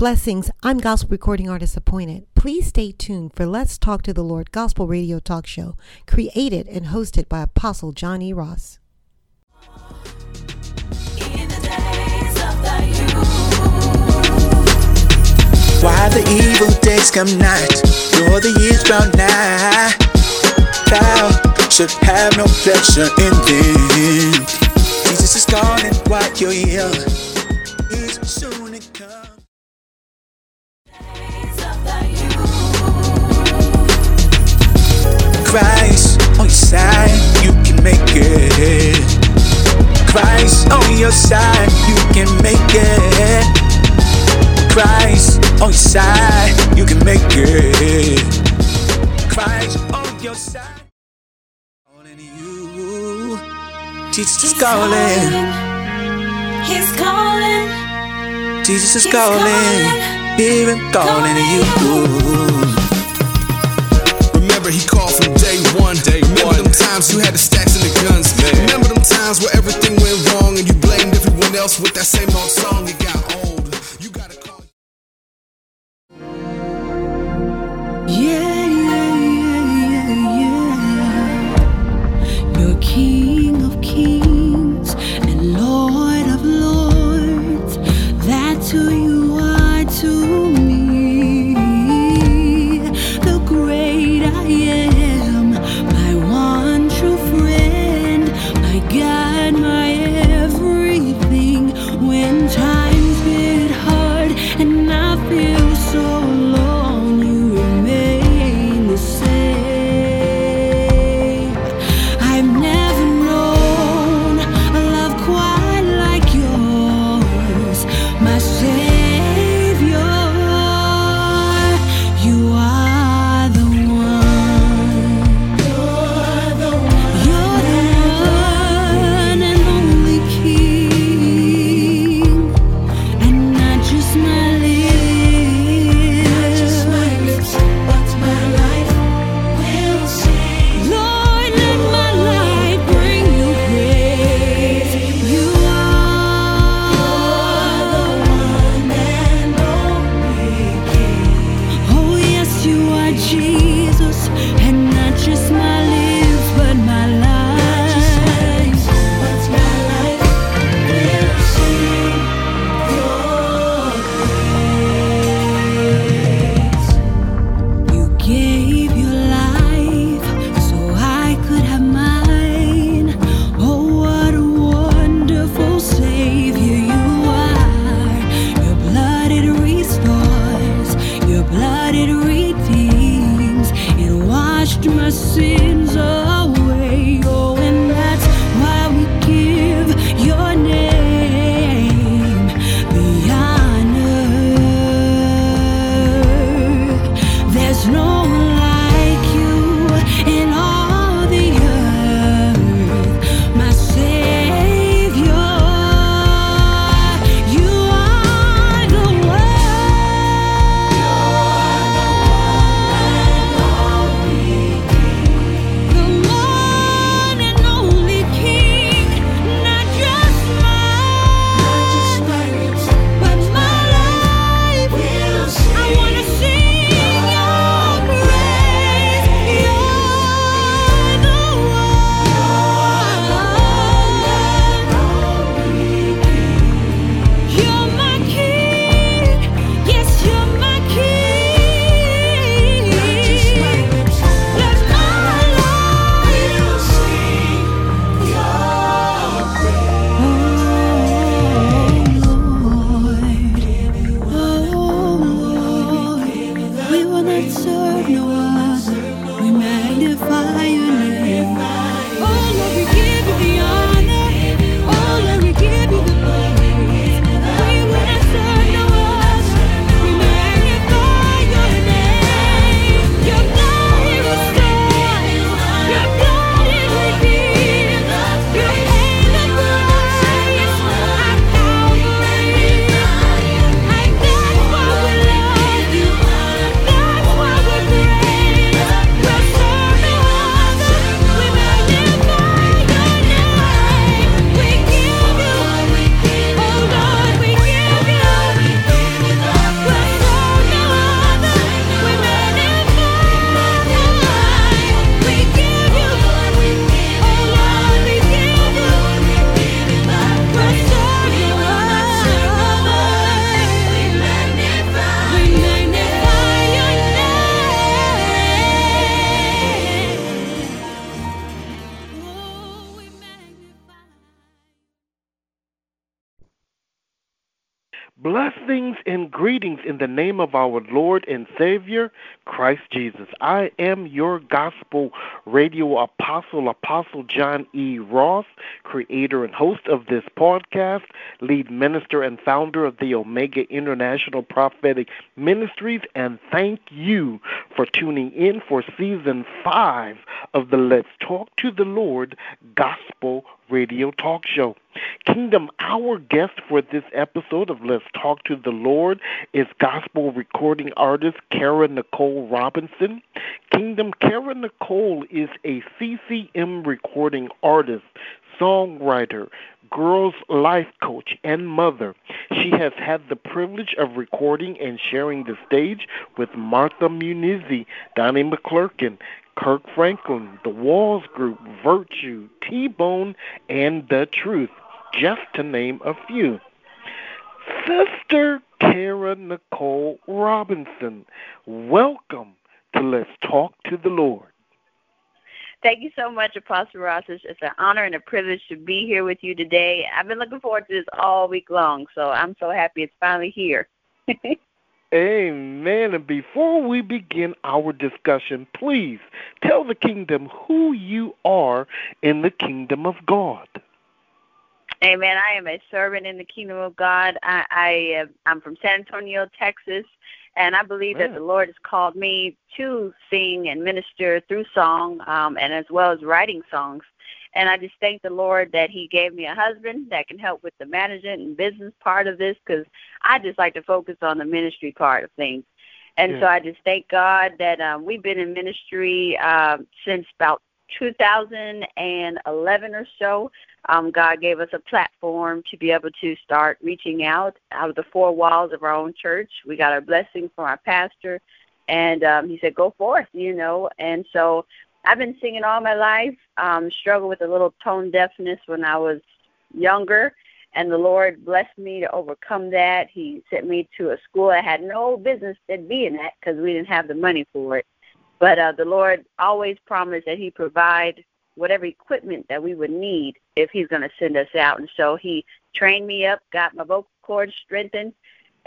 Blessings. I'm gospel recording artist appointed. Please stay tuned for Let's Talk to the Lord Gospel Radio Talk Show, created and hosted by Apostle John E. Ross. Why the evil days come not, nor the years draw nigh. Thou should have no pleasure in them. Jesus is gone and while you're here, Christ on your side, you can make it. Christ on your side, you can make it. Christ on your side, you can make it. Christ on your side. Calling you. Jesus is calling. He's calling. Jesus is He's calling. calling. Even calling you. He called from day one. Day Remember them times you had the stacks and the guns. Man. Remember them times where everything went wrong and you blamed everyone else with that same old song. It got old. In the name of our Lord and Savior, Christ Jesus. I am your gospel radio apostle, Apostle John E. Ross, creator and host of this podcast, lead minister and founder of the Omega International Prophetic Ministries, and thank you for tuning in for season five of the Let's Talk to the Lord Gospel Radio Talk Show. Kingdom, our guest for this episode of Let's Talk to the Lord is gospel recording artist Kara Nicole Robinson. Kingdom, Kara Nicole is a CCM recording artist, songwriter, girls' life coach, and mother. She has had the privilege of recording and sharing the stage with Martha Munizzi, Donnie McClurkin, Kirk Franklin, The Walls Group, Virtue, T Bone, and The Truth, just to name a few. Sister Kara Nicole Robinson, welcome to Let's Talk to the Lord. Thank you so much, Apostle Ross. It's, it's an honor and a privilege to be here with you today. I've been looking forward to this all week long, so I'm so happy it's finally here. Amen. And before we begin our discussion, please tell the kingdom who you are in the kingdom of God. Amen. I am a servant in the kingdom of God. I, I I'm from San Antonio, Texas, and I believe that the Lord has called me to sing and minister through song, um, and as well as writing songs. And I just thank the Lord that He gave me a husband that can help with the management and business part of this, because I just like to focus on the ministry part of things. And Yeah. so I just thank God that um, we've been in ministry um, since about 2011 or so. Um, God gave us a platform to be able to start reaching out out of the four walls of our own church. We got our blessing from our pastor, and um, he said, "Go forth," you know. And so I've been singing all my life. Um, struggled with a little tone deafness when I was younger, and the Lord blessed me to overcome that. He sent me to a school I had no business at being at because we didn't have the money for it. But uh, the Lord always promised that He provide whatever equipment that we would need if He's going to send us out. And so He trained me up, got my vocal cords strengthened,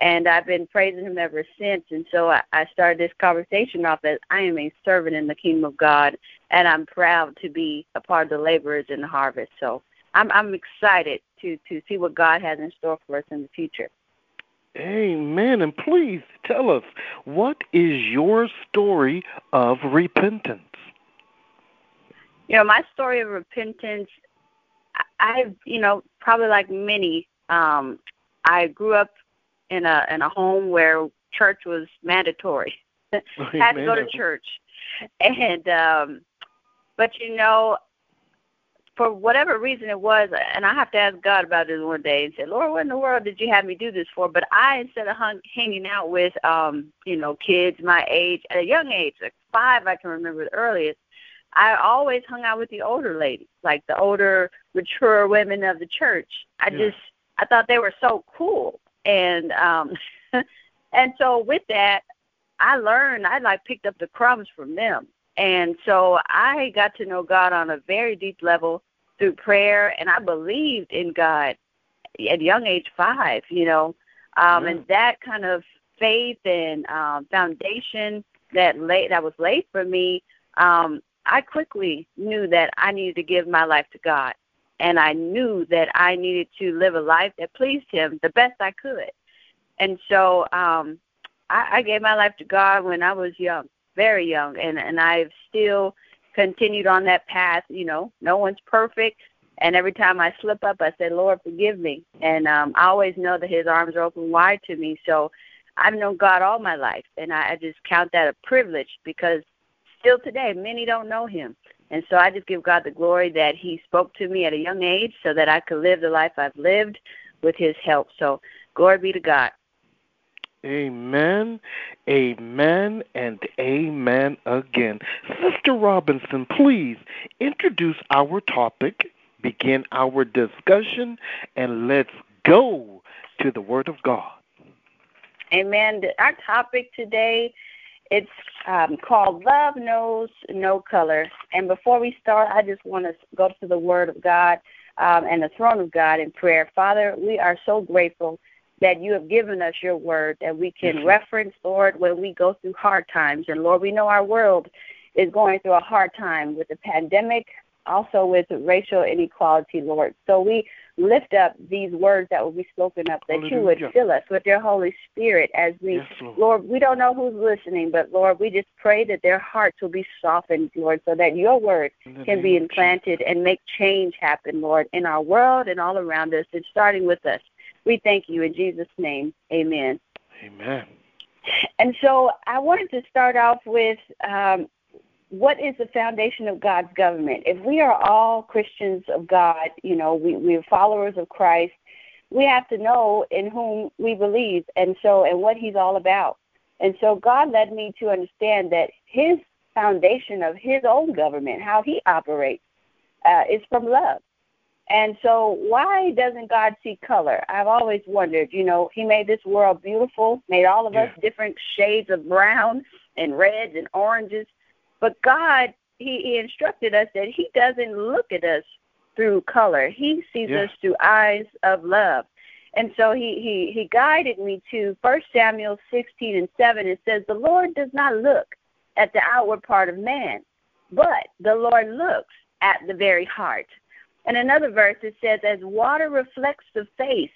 and I've been praising Him ever since. And so I, I started this conversation off as I am a servant in the kingdom of God, and I'm proud to be a part of the laborers in the harvest. So I'm I'm excited to to see what God has in store for us in the future. Amen. And please tell us, what is your story of repentance? You know, my story of repentance, I- I've, you know, probably like many, um, I grew up in a in a home where church was mandatory. Had to go to church, and um, but you know, for whatever reason it was, and I have to ask God about this one day and say, Lord, what in the world did you have me do this for? But I, instead of hung, hanging out with, um, you know, kids my age at a young age, like five, I can remember the earliest. I always hung out with the older ladies, like the older, mature women of the church. I Yeah. just, I thought they were so cool, and um, and so with that, I learned. I like picked up the crumbs from them. And so I got to know God on a very deep level through prayer, and I believed in God at young age five, you know. Um, And that kind of faith and um, foundation that lay, that was laid for me, um, I quickly knew that I needed to give my life to God, and I knew that I needed to live a life that pleased Him the best I could. And so um, I, I gave my life to God when I was young very young and and I've still continued on that path, you know. No one's perfect and every time I slip up I say, Lord forgive me and um I always know that his arms are open wide to me. So I've known God all my life and I, I just count that a privilege because still today many don't know him. And so I just give God the glory that he spoke to me at a young age so that I could live the life I've lived with his help. So glory be to God. Amen, amen, and amen again. Sister Robinson, please introduce our topic, begin our discussion, and let's go to the Word of God. Amen. Our topic today it's um, called Love Knows No Color. And before we start, I just want to go to the Word of God um, and the throne of God in prayer. Father, we are so grateful that you have given us your word that we can Lord. reference, Lord, when we go through hard times. And Lord, we know our world is going through a hard time with the pandemic, also with racial inequality, Lord. So we lift up these words that will be spoken up, that you would fill us with your Holy Spirit as we Yes, Lord. Lord, we don't know who's listening, but Lord, we just pray that their hearts will be softened, Lord, so that your word the can be implanted and make change happen, Lord, in our world and all around us, and starting with us. We thank you in Jesus' name. Amen. Amen. And so I wanted to start off with um, what is the foundation of God's government? If we are all Christians of God, you know, we, we're followers of Christ, we have to know in whom we believe and so and what he's all about. And so God led me to understand that his foundation of his own government, how he operates, uh, is from love. And so, why doesn't God see color? I've always wondered. You know, He made this world beautiful, made all of us different shades of brown and reds and oranges. But God, He, he instructed us that He doesn't look at us through color. He sees Yeah. us through eyes of love. And so he, he, he guided me to First Samuel 16 and 7. It says, The Lord does not look at the outward part of man, but the Lord looks at the very heart. And another verse it says, As water reflects the face,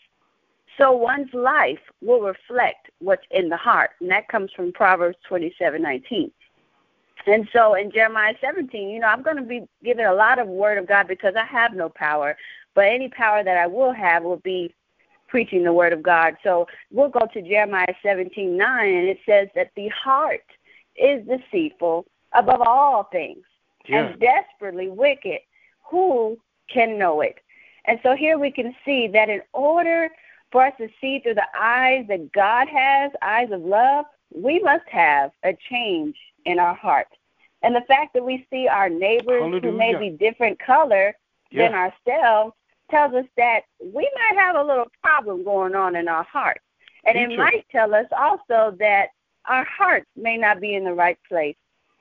so one's life will reflect what's in the heart. And that comes from Proverbs twenty-seven nineteen. And so in Jeremiah 17, you know, I'm going to be given a lot of word of God because I have no power, but any power that I will have will be preaching the word of God. So we'll go to Jeremiah 17 9, and it says that the heart is deceitful above all things Yeah. and desperately wicked. Who can know it? And so here we can see that in order for us to see through the eyes that God has, eyes of love, we must have a change in our heart. And the fact that we see our neighbors who may be different color than ourselves tells us that we might have a little problem going on in our hearts. And it might tell us also that our hearts may not be in the right place.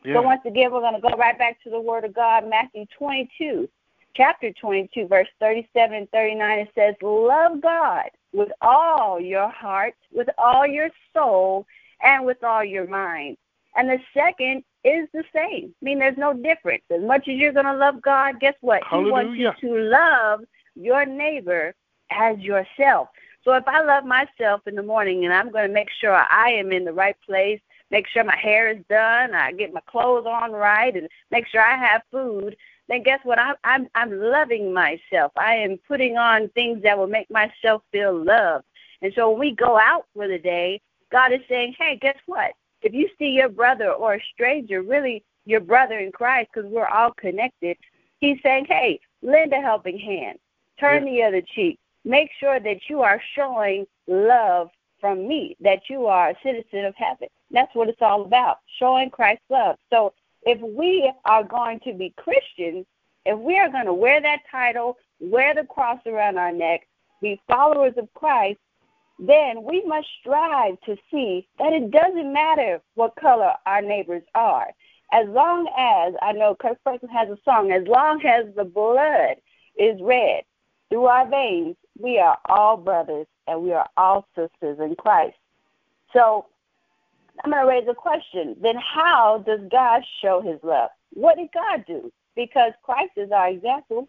Yeah. So once again, we're going to go right back to the Word of God, Matthew 22, chapter 22, verse 37 and 39. It says, Love God with all your heart, with all your soul, and with all your mind. And the second is the same. I mean, there's no difference. As much as you're going to love God, guess what? He wants you to love your neighbor as yourself. So if I love myself in the morning and I'm going to make sure I am in the right place, make sure my hair is done, I get my clothes on right, and make sure I have food, then guess what? I'm I'm I'm loving myself. I am putting on things that will make myself feel loved. And so when we go out for the day, God is saying, "Hey, guess what? If you see your brother or a stranger, really your brother in Christ, because we're all connected, He's saying, "Hey, lend a helping hand, turn the other cheek, make sure that you are showing love from me, that you are a citizen of heaven." That's what it's all about, showing Christ's love. So if we are going to be Christians, if we are going to wear that title, wear the cross around our neck, be followers of Christ, then we must strive to see that it doesn't matter what color our neighbors are. As long as, I know Kirk Franklin has a song, as long as the blood is red through our veins, we are all brothers and we are all sisters in Christ. So I'm going to raise a question. Then how does God show his love? What did God do? Because Christ is our example.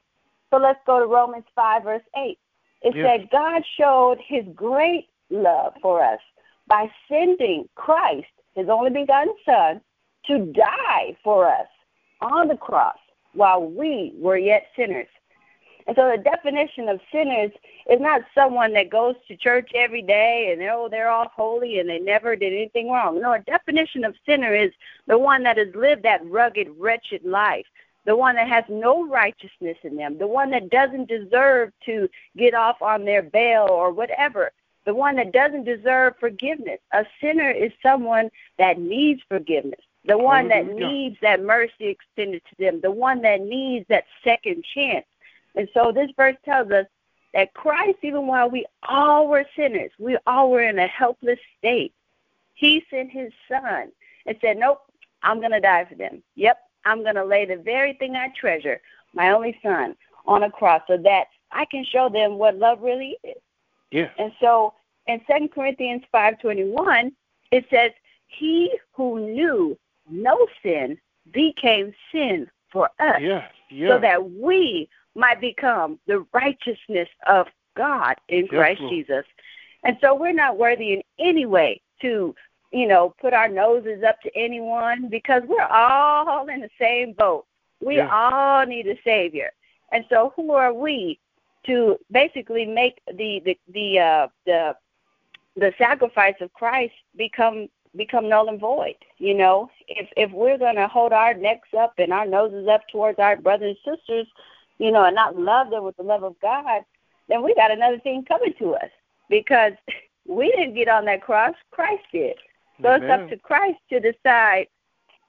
So let's go to Romans 5, verse 8. It Yes. said, God showed his great love for us by sending Christ, his only begotten Son, to die for us on the cross while we were yet sinners. And so the definition of sinners is not someone that goes to church every day and oh they're all holy and they never did anything wrong. No, a definition of sinner is the one that has lived that rugged, wretched life, the one that has no righteousness in them, the one that doesn't deserve to get off on their bail or whatever, the one that doesn't deserve forgiveness. A sinner is someone that needs forgiveness, the one that needs that mercy extended to them, the one that needs that second chance. And so this verse tells us that Christ, even while we all were sinners, we all were in a helpless state. He sent his son and said, Nope, I'm going to die for them. Yep, I'm going to lay the very thing I treasure, my only son, on a cross so that I can show them what love really is. Yeah. And so in Second Corinthians 5:21, it says, "He who knew no sin became sin for us, Yes. Yes. so that we might become the righteousness of God in Christ. Jesus." And so we're not worthy in any way to, you know, put our noses up to anyone because we're all in the same boat. We Yeah. all need a savior. And so who are we to basically make the the the uh the the sacrifice of Christ become become null and void. You know, if if we're going to hold our necks up and our noses up towards our brothers and sisters, you know, and not love them with the love of God, then we got another thing coming to us because we didn't get on that cross, Christ did. So it's up to Christ to decide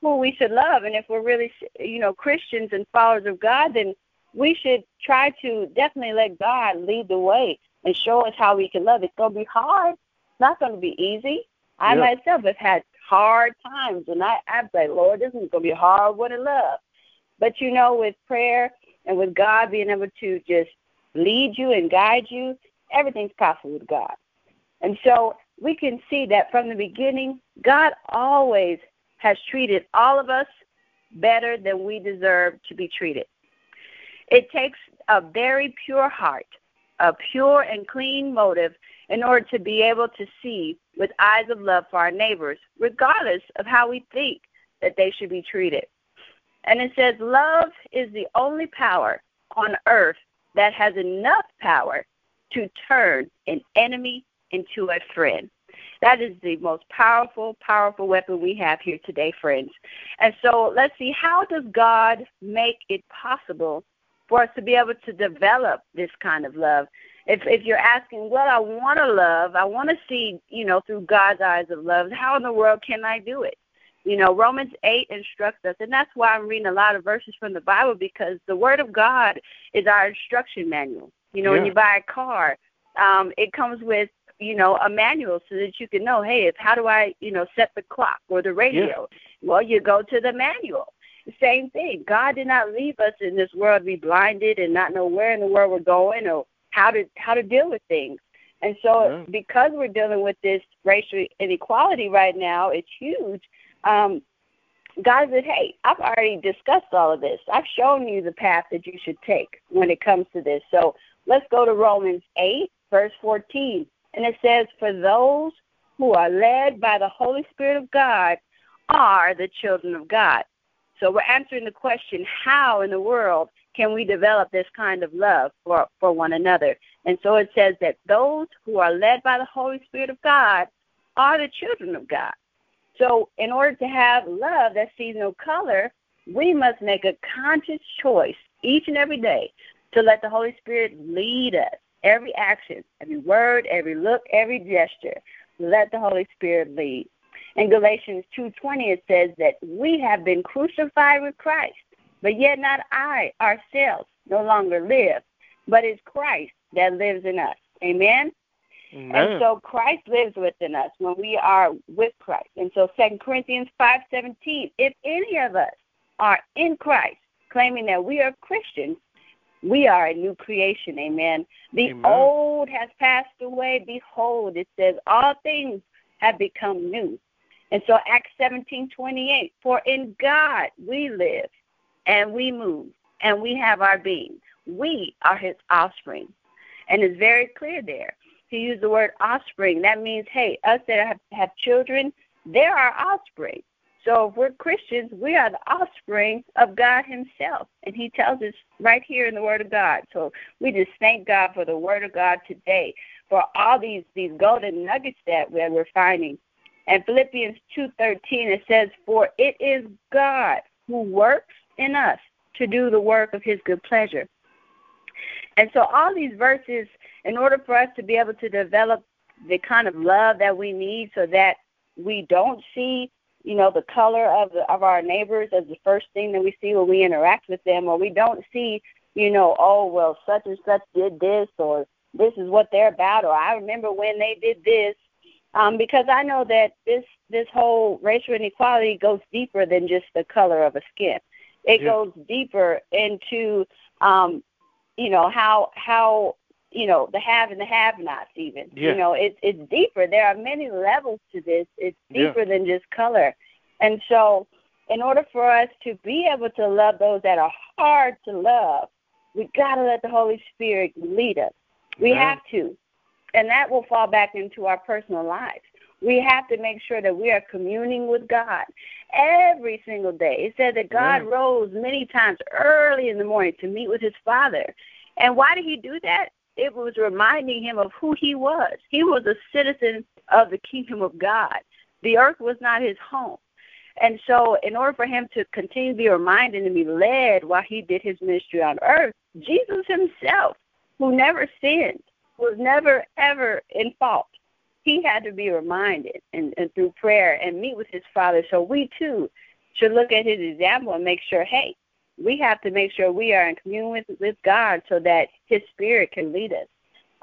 who we should love, and if we're really, you know, Christians and followers of God, then we should try to definitely let God lead the way and show us how we can love. It's going to be hard. It's not going to be easy. I Yeah. myself have had hard times, and I, I've said, Lord, this is going to be a hard one to love. But you know, with prayer and with God being able to just lead you and guide you, everything's possible with God. And so we can see that from the beginning, God always has treated all of us better than we deserve to be treated. It takes a very pure heart, a pure and clean motive in order to be able to see with eyes of love for our neighbors, regardless of how we think that they should be treated. And it says, Love is the only power on earth that has enough power to turn an enemy into a friend. That is the most powerful, powerful weapon we have here today, friends. And so let's see how does God make it possible for us to be able to develop this kind of love? If if you're asking, well, I want to love, I want to see, you know, through God's eyes of love, how in the world can I do it? You know, Romans 8 instructs us, and that's why I'm reading a lot of verses from the Bible because the Word of God is our instruction manual. You know, when you buy a car, um, it comes with you know a manual so that you can know hey if how do i you know set the clock or the radio well you go to the manual same thing god did not leave us in this world to be blinded and not know where in the world we're going or how to how to deal with things and so Yeah. because we're dealing with this racial inequality right now it's huge um God said, Hey, I've already discussed all of this. I've shown you the path that you should take when it comes to this. So let's go to Romans 8, verse 14. And it says, For those who are led by the Holy Spirit of God are the children of God. So we're answering the question, how in the world can we develop this kind of love for, for one another? And so it says that those who are led by the Holy Spirit of God are the children of God. So, in order to have love that sees no color, we must make a conscious choice each and every day to let the Holy Spirit lead us. Every action, every word, every look, every gesture, let the Holy Spirit lead. In Galatians 2:20 it says that we have been crucified with Christ, but yet not I ourselves no longer live, but it's Christ that lives in us. Amen. Amen. And so Christ lives within us when we are with Christ. And so Second Corinthians five seventeen, if any of us are in Christ, claiming that we are Christians, we are a new creation. Amen. The Amen. old has passed away. Behold, it says all things have become new. And so Acts seventeen twenty eight, for in God we live and we move and we have our being. We are his offspring. And it's very clear there to use the word offspring. That means, hey, us that have, have children, they're our offspring. So if we're Christians, we are the offspring of God Himself. And He tells us right here in the Word of God. So we just thank God for the Word of God today, for all these, these golden nuggets that we're, finding. And Philippians 2.13, it says, For it is God who works in us to do the work of His good pleasure. And so all these verses, in order for us to be able to develop the kind of love that we need so that we don't see, you know, the color of the, of our neighbors as the first thing that we see when we interact with them, or we don't see, you know, oh well such and such did this or this is what they're about or I remember when they did this. Um, because I know that this this whole racial inequality goes deeper than just the color of a skin. It Yeah. goes deeper into um, you know how how you know, the have and the have-nots. Even Yeah. you know, it's it's deeper. There are many levels to this. It's Yeah. deeper than just color, and so in order for us to be able to love those that are hard to love, we got to let the Holy Spirit lead us. We have to, and that will fall back into our personal lives. We have to make sure that we are communing with God every single day. It said that God rose many times early in the morning to meet with his Father. And why did he do that? It was reminding him of who he was. He was a citizen of the kingdom of God. The earth was not his home. And so, in order for him to continue to be reminded and be led while he did his ministry on earth, Jesus himself, who never sinned, was never ever in fault, he had to be reminded and, and through prayer and meet with his father. So we too should look at his example and make sure, hey, we have to make sure we are in communion with, with God so that his spirit can lead us.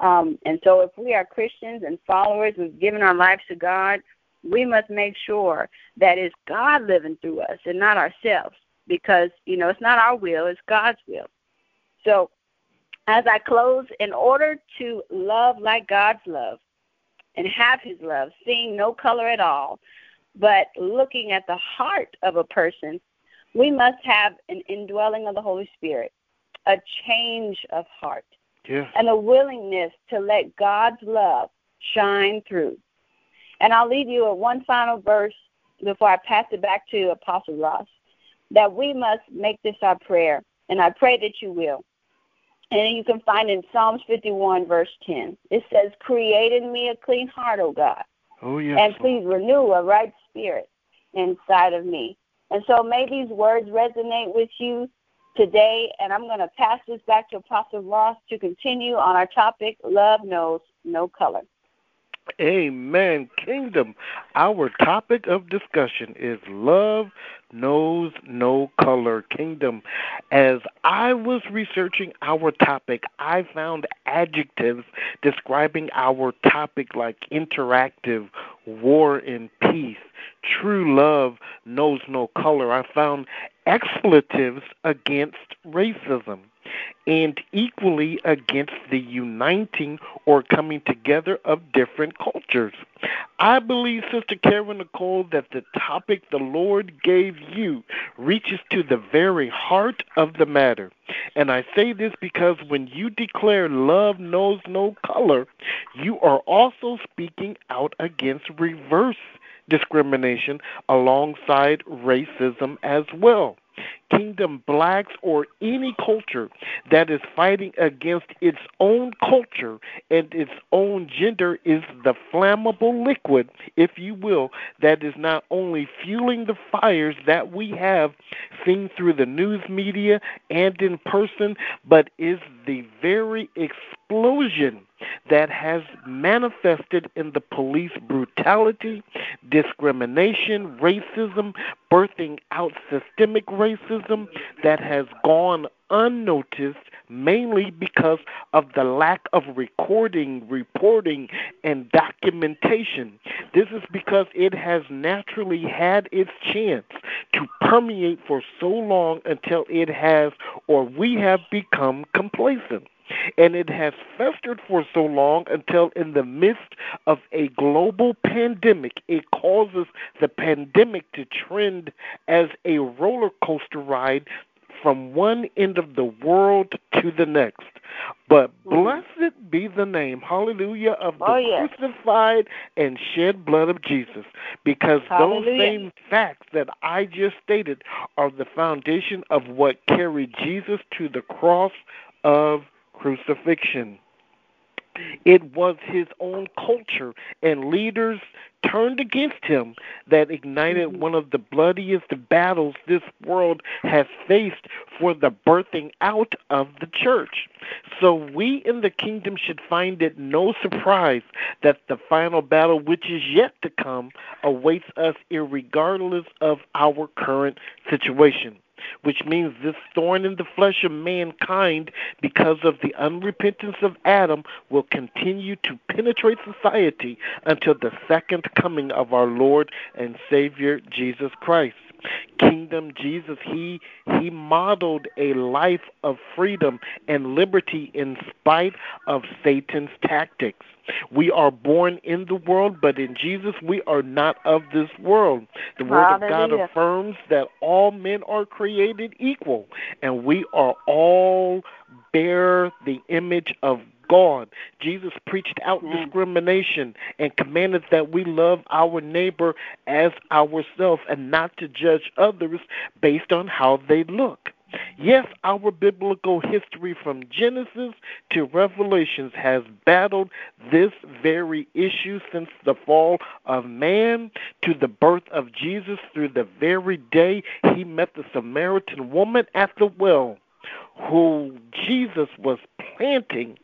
Um, and so if we are Christians and followers, we've given our lives to God, we must make sure that it's God living through us and not ourselves because, you know, it's not our will, it's God's will. So as I close, in order to love like God's love and have his love, seeing no color at all, but looking at the heart of a person, we must have an indwelling of the Holy Spirit, a change of heart, Yeah. and a willingness to let God's love shine through. And I'll leave you with one final verse before I pass it back to Apostle Ross that we must make this our prayer, and I pray that you will. And you can find in Psalms 51, verse 10. It says, Create in me a clean heart, O God, Oh yes. and please renew a right spirit inside of me. And so may these words resonate with you today. And I'm going to pass this back to Apostle Ross to continue on our topic Love Knows No Color. Amen. Kingdom. Our topic of discussion is love knows no color. Kingdom. As I was researching our topic, I found adjectives describing our topic like interactive, war and peace, true love knows no color. I found expletives against racism and equally against the uniting or coming together of different cultures. I believe, Sister Karen Nicole, that the topic the Lord gave you reaches to the very heart of the matter. And I say this because when you declare love knows no color, you are also speaking out against reverse discrimination alongside racism as well. Kingdom blacks or any culture that is fighting against its own culture and its own gender is the flammable liquid, if you will, that is not only fueling the fires that we have seen through the news media and in person, but is the very explosion that has manifested in the police brutality, discrimination, racism, birthing out systemic racism that has gone unnoticed mainly because of the lack of recording, reporting, and documentation. This is because it has naturally had its chance to permeate for so long until it has or we have become complacent. And it has festered for so long until, in the midst of a global pandemic, it causes the pandemic to trend as a roller coaster ride from one end of the world to the next. But hmm. blessed be the name, hallelujah, of the Oh, yes. crucified and shed blood of Jesus, because those same facts that I just stated are the foundation of what carried Jesus to the cross of crucifixion. It was his own culture and leaders turned against him that ignited mm-hmm. one of the bloodiest battles this world has faced for the birthing out of the church. So we in the kingdom should find it no surprise that the final battle, which is yet to come, awaits us irregardless of our current situation which means this thorn in the flesh of mankind, because of the unrepentance of Adam, will continue to penetrate society until the second coming of our Lord and Savior Jesus Christ. Kingdom Jesus, he he modeled a life of freedom and liberty in spite of Satan's tactics. We are born in the world, but in Jesus we are not of this world. The Word of God affirms that all men are created equal, and we are all bear the image of God. Jesus preached out Mm. discrimination and commanded that we love our neighbor as ourselves and not to judge others based on how they look. Yes, our biblical history from Genesis to Revelations has battled this very issue since the fall of man to the birth of Jesus through the very day he met the Samaritan woman at the well who Jesus was planting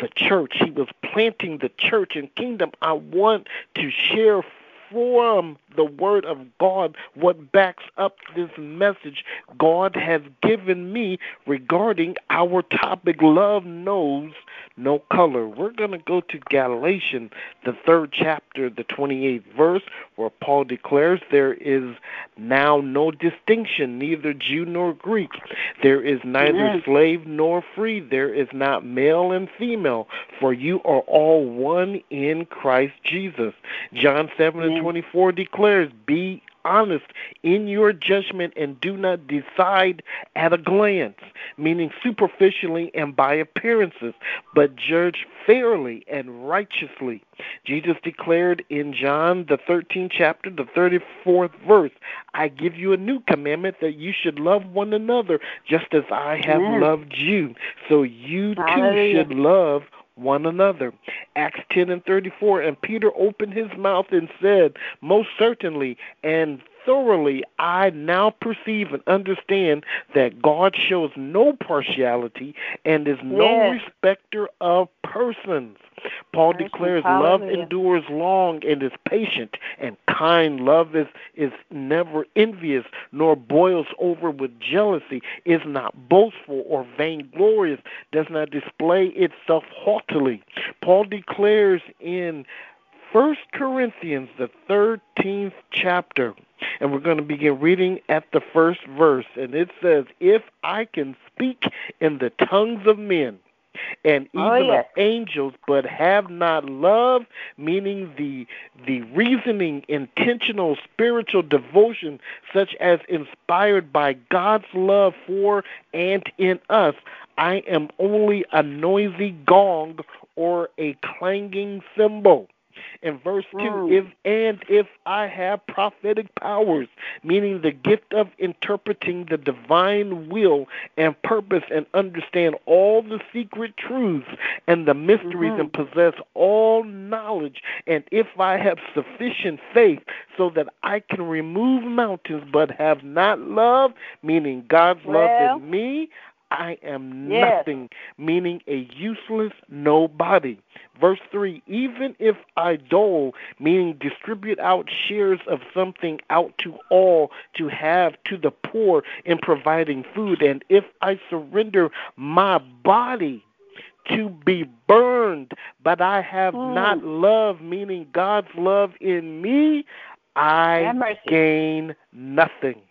the church. He was planting the church and kingdom. I want to share from the word of God what backs up this message God has given me regarding our topic love knows no color. We're going to go to Galatians, the third chapter, the 28th verse, where Paul declares there is now no distinction, neither Jew nor Greek. There is neither Amen. slave nor free. There is not male and female, for you are all one in Christ Jesus. John 7 and. 24 declares, Be honest in your judgment and do not decide at a glance, meaning superficially and by appearances, but judge fairly and righteously. Jesus declared in John, the 13th chapter, the 34th verse, I give you a new commandment that you should love one another just as I have Amen. loved you. So you too Hallelujah. should love one another. Acts 10 and 34. And Peter opened his mouth and said, Most certainly and thoroughly, I now perceive and understand that God shows no partiality and is no Yes. respecter of persons. Paul declares love hallelujah. endures long and is patient and kind. Love is, is never envious nor boils over with jealousy, is not boastful or vainglorious, does not display itself haughtily. Paul declares in First Corinthians, the 13th chapter, and we're going to begin reading at the first verse. And it says, If I can speak in the tongues of men and oh, even Oh, yes. of angels, but have not love, meaning the the reasoning, intentional spiritual devotion, such as inspired by God's love for and in us, I am only a noisy gong or a clanging cymbal. In verse 2, Mm. if and if I have prophetic powers, meaning the gift of interpreting the divine will and purpose and understand all the secret truths and the mysteries Mhm. and possess all knowledge, and if I have sufficient faith so that I can remove mountains but have not love, meaning God's Well, love in me, I am Yes. nothing, meaning a useless nobody. Verse 3 Even if I dole, meaning distribute out shares of something out to all to have to the poor in providing food, and if I surrender my body to be burned, but I have Hmm. not love, meaning God's love in me, I gain nothing.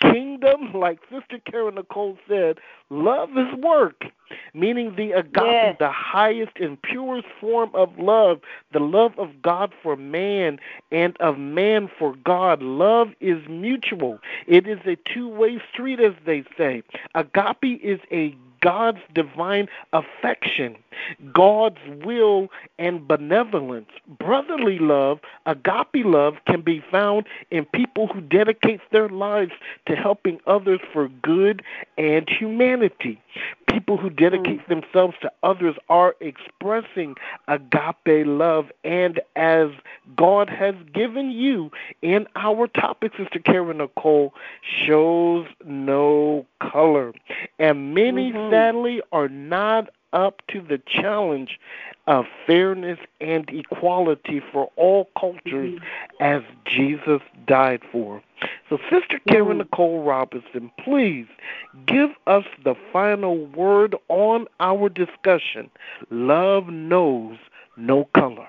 Kingdom, like Sister Karen Nicole said, love is work, meaning the agape, Yes. the highest and purest form of love, the love of God for man and of man for God. Love is mutual. It is a two-way street, as they say. Agape is a God's divine affection, God's will and benevolence. Brotherly love, agape love, can be found in people who dedicate their lives to helping others for good and humanity. People who dedicate themselves to others are expressing agape love, and as God has given you in our topic, Sister Karen Nicole, shows no color. And many, Mhm. sadly, are not up to the challenge of fairness and equality for all cultures as Jesus died for. So, Sister Karen Mm. Nicole Robinson, please give us the final word on our discussion. Love knows no color.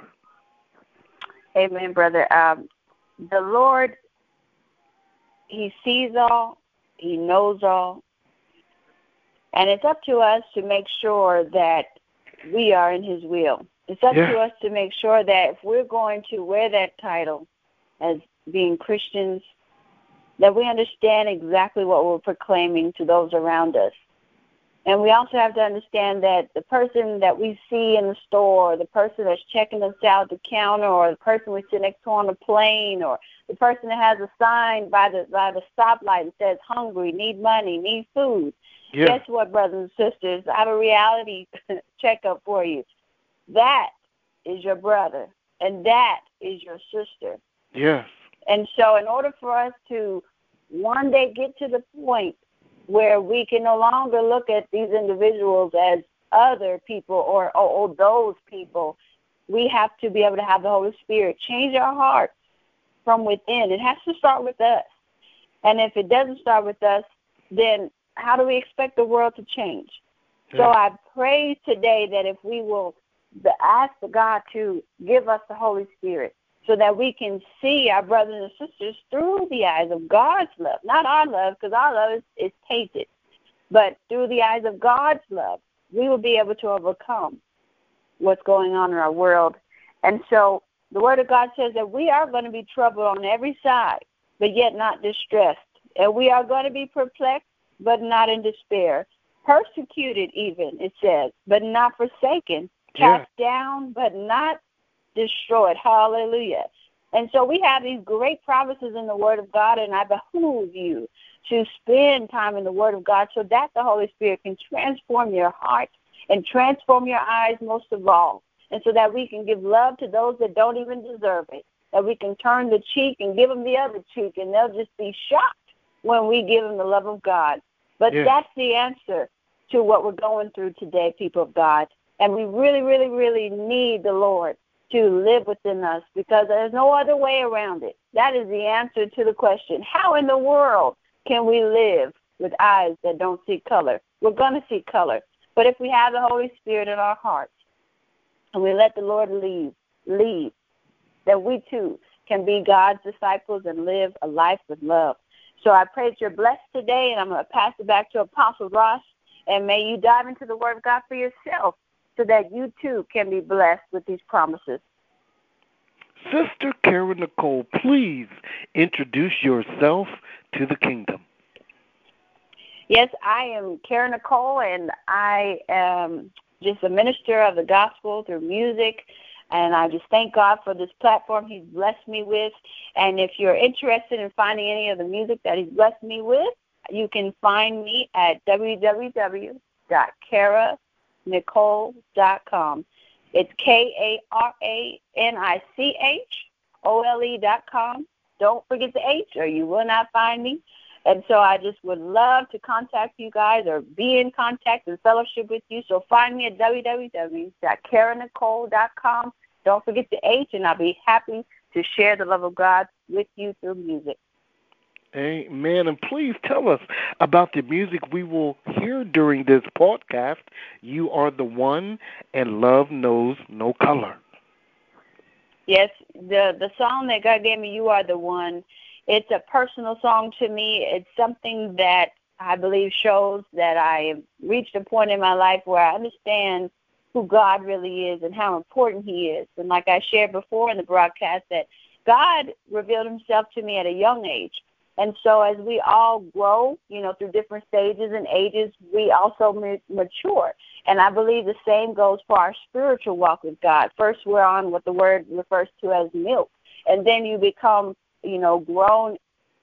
Amen, brother. Um, the Lord He sees all, He knows all, and it's up to us to make sure that we are in His will. It's up Yeah. to us to make sure that if we're going to wear that title as being Christians, that we understand exactly what we're proclaiming to those around us. And we also have to understand that the person that we see in the store, the person that's checking us out at the counter, or the person we sit next to on the plane, or the person that has a sign by the by the stoplight that says hungry, need money, need food. Yeah. Guess what, brothers and sisters? I have a reality checkup for you. That is your brother, and that is your sister. Yes. And so, in order for us to one day get to the point where we can no longer look at these individuals as other people or, or, or those people, we have to be able to have the Holy Spirit change our hearts from within. It has to start with us. And if it doesn't start with us, then how do we expect the world to change? So I pray today that if we will ask the God to give us the Holy Spirit so that we can see our brothers and sisters through the eyes of God's love, not our love, because our love is, is tainted, but through the eyes of God's love, we will be able to overcome what's going on in our world. And so the Word of God says that we are going to be troubled on every side, but yet not distressed. And we are going to be perplexed, but not in despair. Persecuted, even, it says, but not forsaken. Yeah. Cast down, but not destroyed. Hallelujah. And so we have these great promises in the Word of God, and I behoove you to spend time in the Word of God so that the Holy Spirit can transform your heart and transform your eyes most of all. And so that we can give love to those that don't even deserve it. That we can turn the cheek and give them the other cheek, and they'll just be shocked when we give them the love of God. But Yeah. that's the answer to what we're going through today, people of God. And we really, really, really need the Lord to live within us because there's no other way around it. That is the answer to the question how in the world can we live with eyes that don't see color? We're going to see color. But if we have the Holy Spirit in our hearts and we let the Lord lead, lead, that we too can be God's disciples and live a life with love. So I pray that you're blessed today, and I'm going to pass it back to Apostle Ross. And may you dive into the Word of God for yourself so that you too can be blessed with these promises. Sister Kara Nichole, please introduce yourself to the kingdom. Yes, I am Kara Nichole, and I am just a minister of the gospel through music. And I just thank God for this platform He's blessed me with. And if you're interested in finding any of the music that He's blessed me with, you can find me at www.karanichole.com. It's K A R A N I C H O L E dot com. Don't forget the H, or you will not find me. And so I just would love to contact you guys or be in contact and fellowship with you. So find me at www.karanichole.com. Don't forget the H, and I'll be happy to share the love of God with you through music. Amen. And please tell us about the music we will hear during this podcast. You are the one, and love knows no color. Yes, the the song that God gave me, "You Are the One," it's a personal song to me. It's something that I believe shows that I have reached a point in my life where I understand who God really is and how important He is. And like I shared before in the broadcast, that God revealed Himself to me at a young age. And so as we all grow, you know, through different stages and ages, we also mature. And I believe the same goes for our spiritual walk with God. First, we're on what the word refers to as milk. And then you become, you know, grown,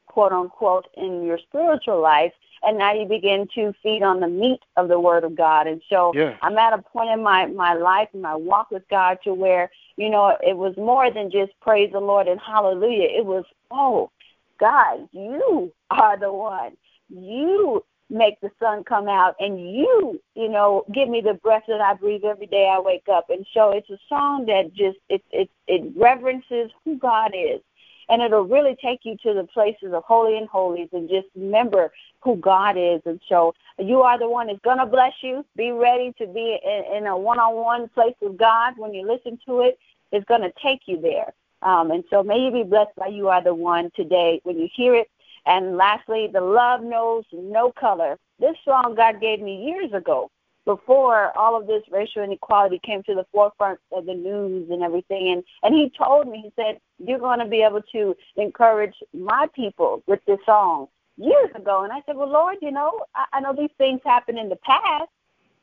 quote unquote, in your spiritual life. And now you begin to feed on the meat of the word of God. And so Yes. I'm at a point in my, my life and my walk with God to where, you know, it was more than just praise the Lord and hallelujah. It was, oh, God, you are the one. You make the sun come out and you, you know, give me the breath that I breathe every day I wake up. And so it's a song that just it it it reverences who God is. And it'll really take you to the places of holy and holies and just remember who God is. And so you are the one that's going to bless you. Be ready to be in, in a one-on-one place with God when you listen to it. It's going to take you there. Um, and so may you be blessed by You Are the One today when you hear it. And lastly, The Love Knows No Color. This song God gave me years ago before all of this racial inequality came to the forefront of the news and everything. And, and he told me, he said, You're going to be able to encourage my people with this song years ago. And I said, Well, Lord, you know, I, I know these things happen in the past,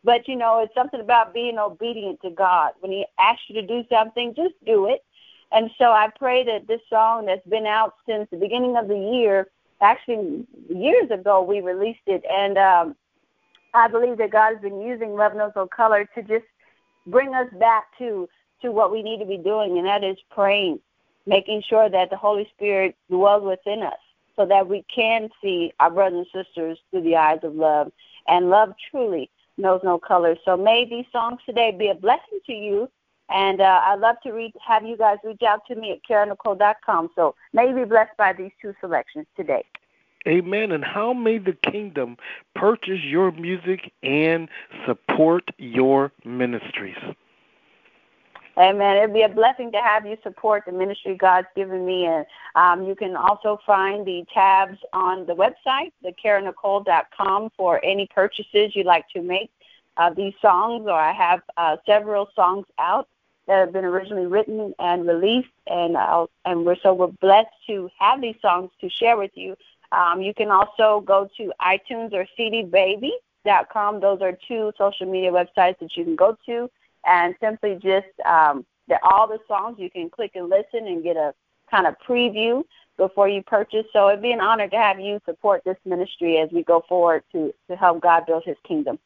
but, you know, it's something about being obedient to God. When He asks you to do something, just do it. And so I pray that this song that's been out since the beginning of the year, actually years ago, we released it. And um, I believe that God has been using Love Knows No Color to just bring us back to to what we need to be doing, and that is praying, making sure that the Holy Spirit dwells within us so that we can see our brothers and sisters through the eyes of love. And love truly knows no color. So may these songs today be a blessing to you. And uh, I'd love to read, have you guys reach out to me at KaraNichole.com. So may you be blessed by these two selections today. Amen. And how may the kingdom purchase your music and support your ministries? Amen. It'd be a blessing to have you support the ministry God's given me. And um, you can also find the tabs on the website, thekaranichole.com, for any purchases you'd like to make of these songs. Or I have uh, several songs out that have been originally written and released, and uh, and we're so we're blessed to have these songs to share with you. Um, you can also go to iTunes or CDBaby.com. Those are two social media websites that you can go to and simply just um, all the songs you can click and listen and get a kind of preview before you purchase. So it'd be an honor to have you support this ministry as we go forward to, to help God build his kingdom.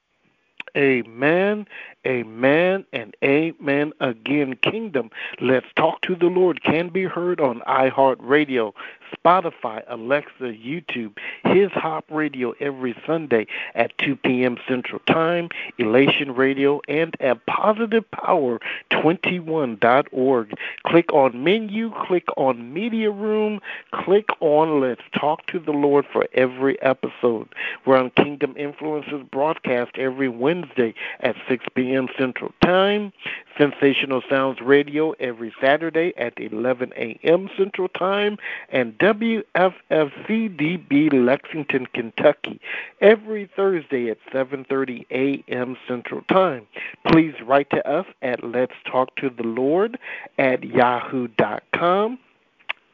Amen, amen, and amen again. Kingdom, let's talk to the Lord can be heard on iHeartRadio, Spotify, Alexa, YouTube, His Hop Radio every Sunday at 2 p.m. Central Time, Elation Radio, and at PositivePower21.org. Click on menu, click on Media Room, click on Let's Talk to the Lord for every episode. We're on Kingdom Influences broadcast every Wednesday at 6 p.m. Central Time, Sensational Sounds Radio every Saturday at 11 a.m. Central Time, and WFFCDB Lexington, Kentucky every Thursday at 7:30 a.m. Central Time. Please write to us at Let's Talk to the Lord at yahoo.com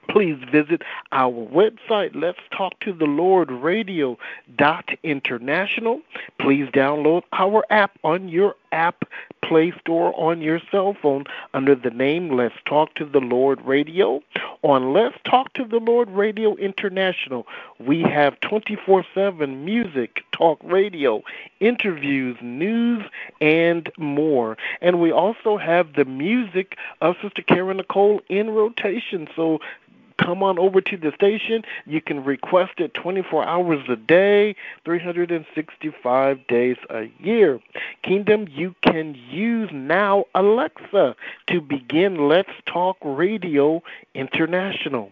please visit our website, Let's Talk to the Lord Radio dot international. Please download our app on your app Play Store on your cell phone under the name Let's Talk to the Lord Radio. On Let's Talk to the Lord Radio International, we have 24 7 music, talk radio, interviews, news, and more. And we also have the music of Sister Kara Nichole in rotation. So come on over to the station. You can request it 24 hours a day, 365 days a year. Kingdom, you can use now Alexa to begin Let's Talk Radio International.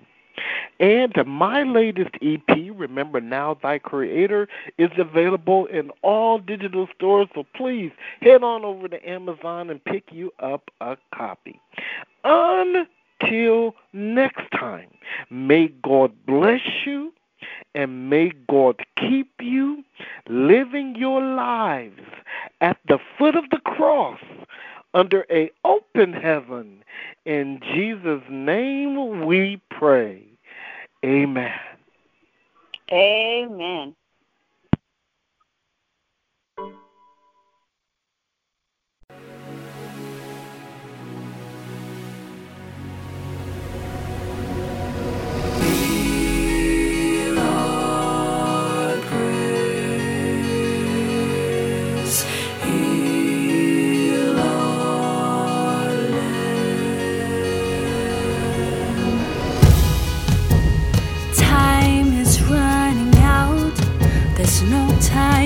And my latest EP, Remember Now Thy Creator, is available in all digital stores, so please head on over to Amazon and pick you up a copy. Until next time, may God bless you and may God keep you living your lives at the foot of the cross under a open heaven. In Jesus' name we pray. Amen. Amen.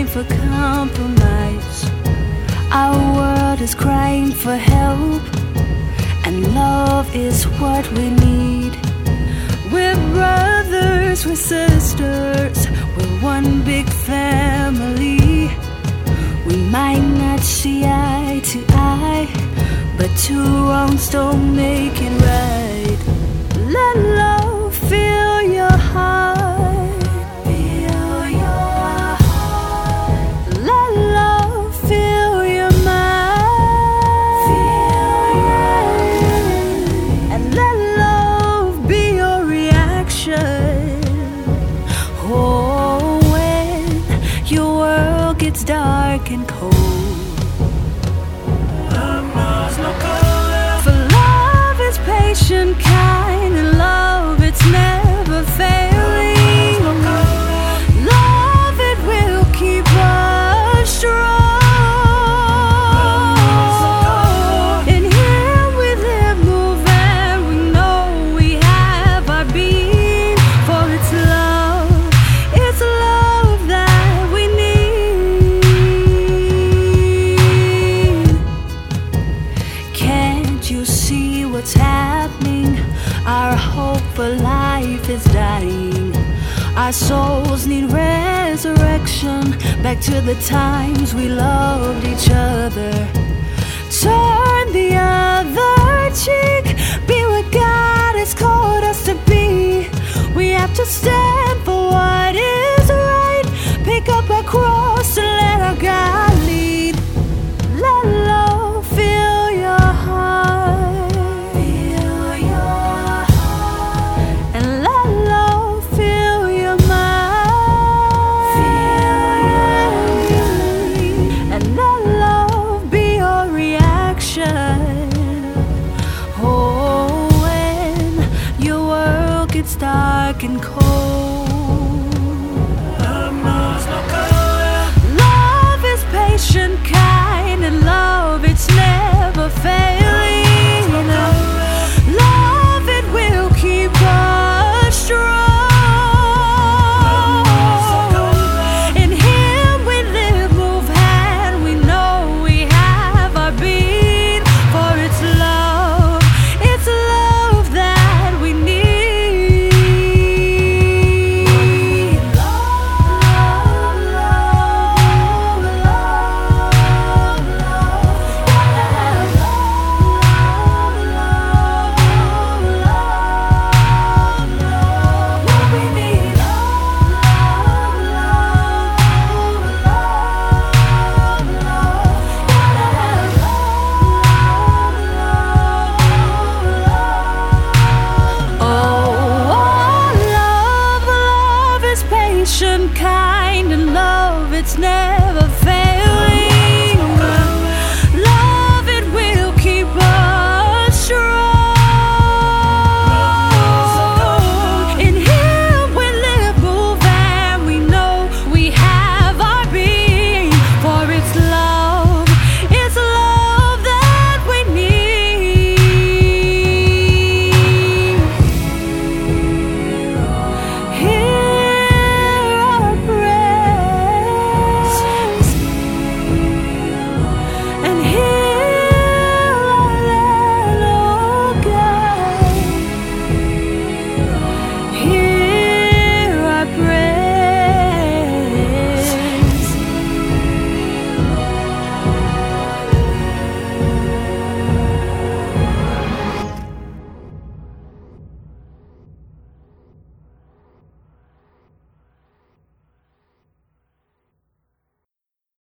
For compromise. Our world is crying for help, and love is what we need. We're brothers, we're sisters, we're one big family. We might not see eye to eye, but two wrongs don't make it right. Let love fill your heart. to the times we loved each other. Turn the other cheek, be what God has called us to be. We have to stand for what is.